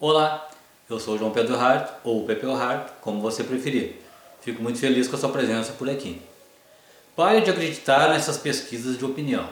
Olá, eu sou João Pedro Hart, ou Pepe Hart, como você preferir. Fico muito feliz com a sua presença por aqui. Pare de acreditar nessas pesquisas de opinião.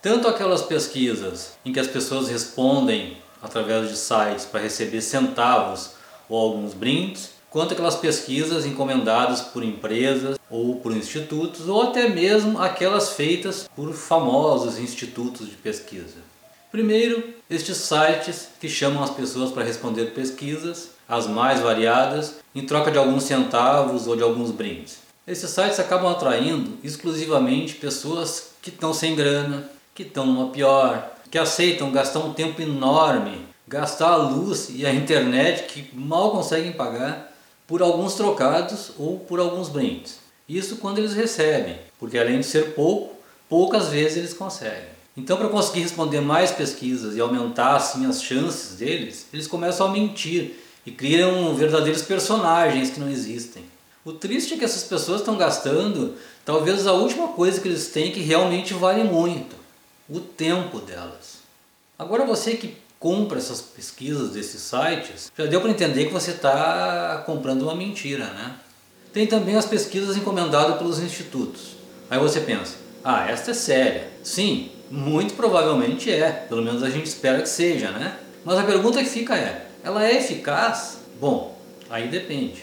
Tanto aquelas pesquisas em que as pessoas respondem através de sites para receber centavos ou alguns brindes, quanto aquelas pesquisas encomendadas por empresas ou por institutos, ou até mesmo aquelas feitas por famosos institutos de pesquisa. Primeiro, estes sites que chamam as pessoas para responder pesquisas, as mais variadas, em troca de alguns centavos ou de alguns brindes. Esses sites acabam atraindo exclusivamente pessoas que estão sem grana, que estão numa pior, que aceitam gastar um tempo enorme, gastar a luz e a internet que mal conseguem pagar por alguns trocados ou por alguns brindes. Isso quando eles recebem, porque além de ser pouco, poucas vezes eles conseguem. Então, para conseguir responder mais pesquisas e aumentar assim as chances deles, eles começam a mentir e criam verdadeiros personagens que não existem. O triste é que essas pessoas estão gastando talvez a última coisa que eles têm que realmente vale muito: o tempo delas. Agora, você que compra essas pesquisas desses sites, já deu para entender que você está comprando uma mentira, né? Tem também as pesquisas encomendadas pelos institutos. Aí você pensa, ah, esta é séria. Sim, muito provavelmente é, pelo menos a gente espera que seja, né? Mas a pergunta que fica é, ela é eficaz? Bom, aí depende.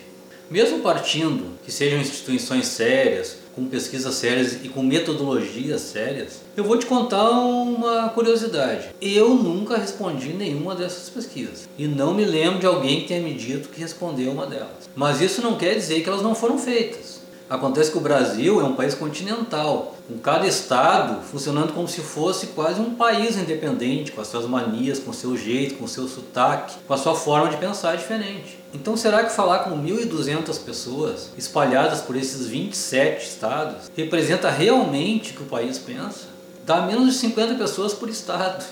Mesmo partindo que sejam instituições sérias, com pesquisas sérias e com metodologias sérias, eu vou te contar uma curiosidade. Eu nunca respondi nenhuma dessas pesquisas e não me lembro de alguém que tenha me dito que respondeu uma delas. Mas isso não quer dizer que elas não foram feitas. Acontece que o Brasil é um país continental, com cada estado funcionando como se fosse quase um país independente, com as suas manias, com o seu jeito, com o seu sotaque, com a sua forma de pensar diferente. Então será que falar com 1.200 pessoas espalhadas por esses 27 estados representa realmente o que o país pensa? Dá menos de 50 pessoas por estado.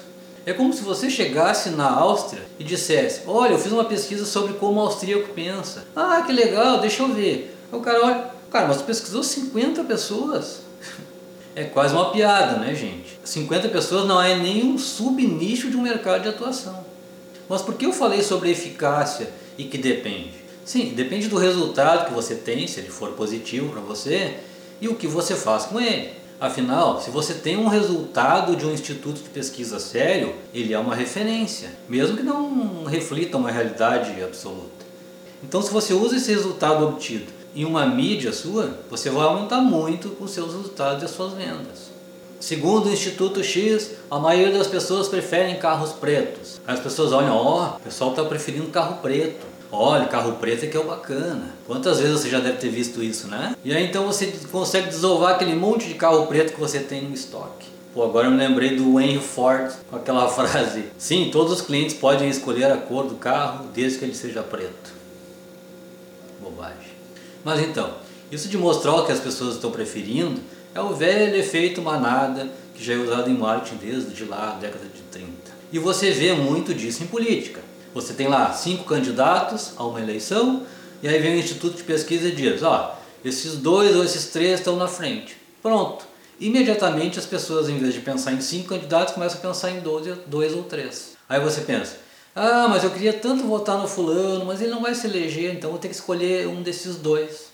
É como se você chegasse na Áustria e dissesse: Olha, eu fiz uma pesquisa sobre como o austríaco pensa. Ah, que legal, deixa eu ver. O cara olha, Cara, mas tu pesquisou 50 pessoas. É quase uma piada, né, gente? 50 pessoas não é nem um subnicho de um mercado de atuação. Mas por que eu falei sobre eficácia e que depende? Sim, depende do resultado que você tem, se ele for positivo para você, e o que você faz com ele. Afinal, se você tem um resultado de um instituto de pesquisa sério, ele é uma referência, mesmo que não reflita uma realidade absoluta. Então, se você usa esse resultado obtido em uma mídia sua, você vai aumentar muito os seus resultados e as suas vendas. Segundo o Instituto X, a maioria das pessoas preferem carros pretos. As pessoas olham, ó, oh, o pessoal está preferindo carro preto. Olha, carro preto é que é o bacana. Quantas vezes você já deve ter visto isso, né? E aí então você consegue desovar aquele monte de carro preto que você tem no estoque. Pô, agora eu me lembrei do Henry Ford com aquela frase: Sim, todos os clientes podem escolher a cor do carro desde que ele seja preto. Bobagem. Mas então, isso de mostrar o que as pessoas estão preferindo é o velho efeito manada que já é usado em marketing desde lá, a década de 30. E você vê muito disso em política. Você tem lá cinco candidatos a uma eleição e aí vem o Instituto de Pesquisa e diz, ó, esses dois ou esses três estão na frente. Pronto. Imediatamente as pessoas, em vez de pensar em cinco candidatos, começam a pensar em dois, dois ou três. Aí você pensa, ah, mas eu queria tanto votar no fulano, mas ele não vai se eleger, então vou ter que escolher um desses dois.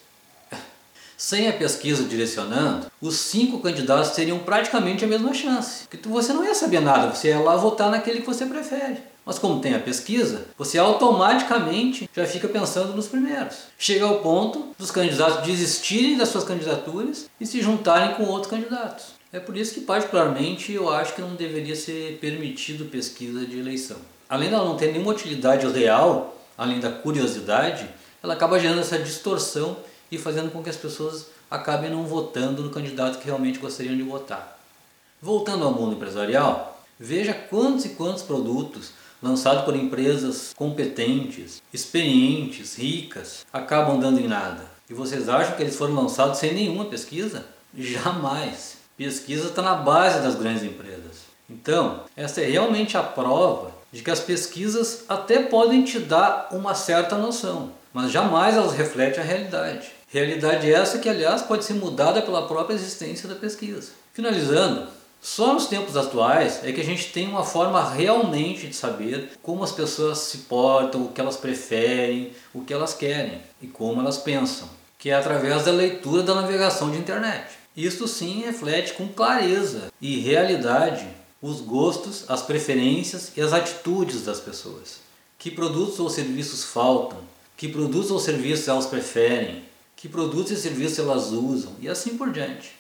Sem a pesquisa direcionando, os cinco candidatos teriam praticamente a mesma chance. Porque você não ia saber nada, você ia lá votar naquele que você prefere. Mas como tem a pesquisa, você automaticamente já fica pensando nos primeiros. Chega ao ponto dos candidatos desistirem das suas candidaturas e se juntarem com outros candidatos. É por isso que, particularmente, eu acho que não deveria ser permitido pesquisa de eleição além dela não ter nenhuma utilidade real, além da curiosidade, ela acaba gerando essa distorção e fazendo com que as pessoas acabem não votando no candidato que realmente gostariam de votar. Voltando ao mundo empresarial, veja quantos e quantos produtos lançados por empresas competentes, experientes, ricas, acabam dando em nada. E vocês acham que eles foram lançados sem nenhuma pesquisa? Jamais. Pesquisa está na base das grandes empresas. Então, essa é realmente a prova de que as pesquisas até podem te dar uma certa noção, mas jamais elas refletem a realidade. Realidade essa que, aliás, pode ser mudada pela própria existência da pesquisa. Finalizando, Só nos tempos atuais é que a gente tem uma forma realmente de saber como as pessoas se portam, o que elas preferem, o que elas querem e como elas pensam, que é através da leitura da navegação de internet. Isto sim reflete com clareza e realidade os gostos, as preferências e as atitudes das pessoas. Que produtos ou serviços faltam, que produtos ou serviços elas preferem, que produtos e serviços elas usam e assim por diante.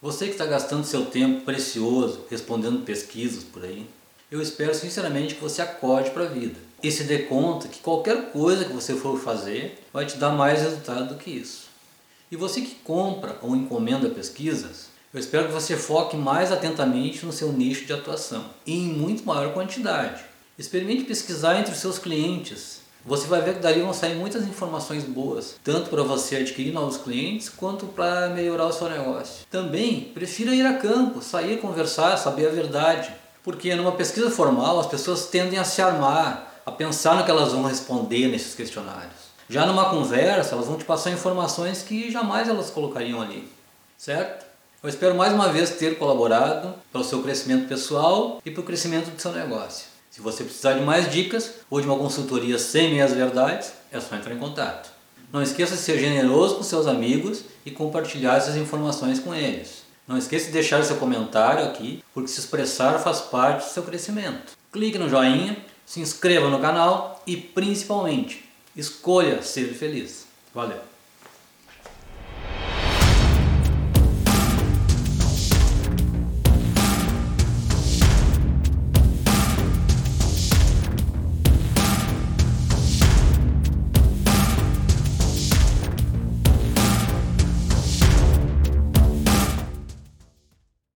Você que está gastando seu tempo precioso respondendo pesquisas por aí, eu espero sinceramente que você acorde para a vida e se dê conta que qualquer coisa que você for fazer vai te dar mais resultado do que isso. E você que compra ou encomenda pesquisas, eu espero que você foque mais atentamente no seu nicho de atuação e em muito maior quantidade. Experimente pesquisar entre os seus clientes, você vai ver que dali vão sair muitas informações boas, tanto para você adquirir novos clientes quanto para melhorar o seu negócio. Também prefira ir a campo, sair, conversar, saber a verdade, porque numa pesquisa formal as pessoas tendem a se armar, a pensar no que elas vão responder nesses questionários. Já numa conversa, elas vão te passar informações que jamais elas colocariam ali, certo? Eu espero mais uma vez ter colaborado para o seu crescimento pessoal e para o crescimento do seu negócio. Se você precisar de mais dicas ou de uma consultoria sem meias verdades, é só entrar em contato. Não esqueça de ser generoso com seus amigos e compartilhar essas informações com eles. Não esqueça de deixar seu comentário aqui, porque se expressar faz parte do seu crescimento. Clique no joinha, se inscreva no canal e principalmente, escolha ser feliz. Valeu!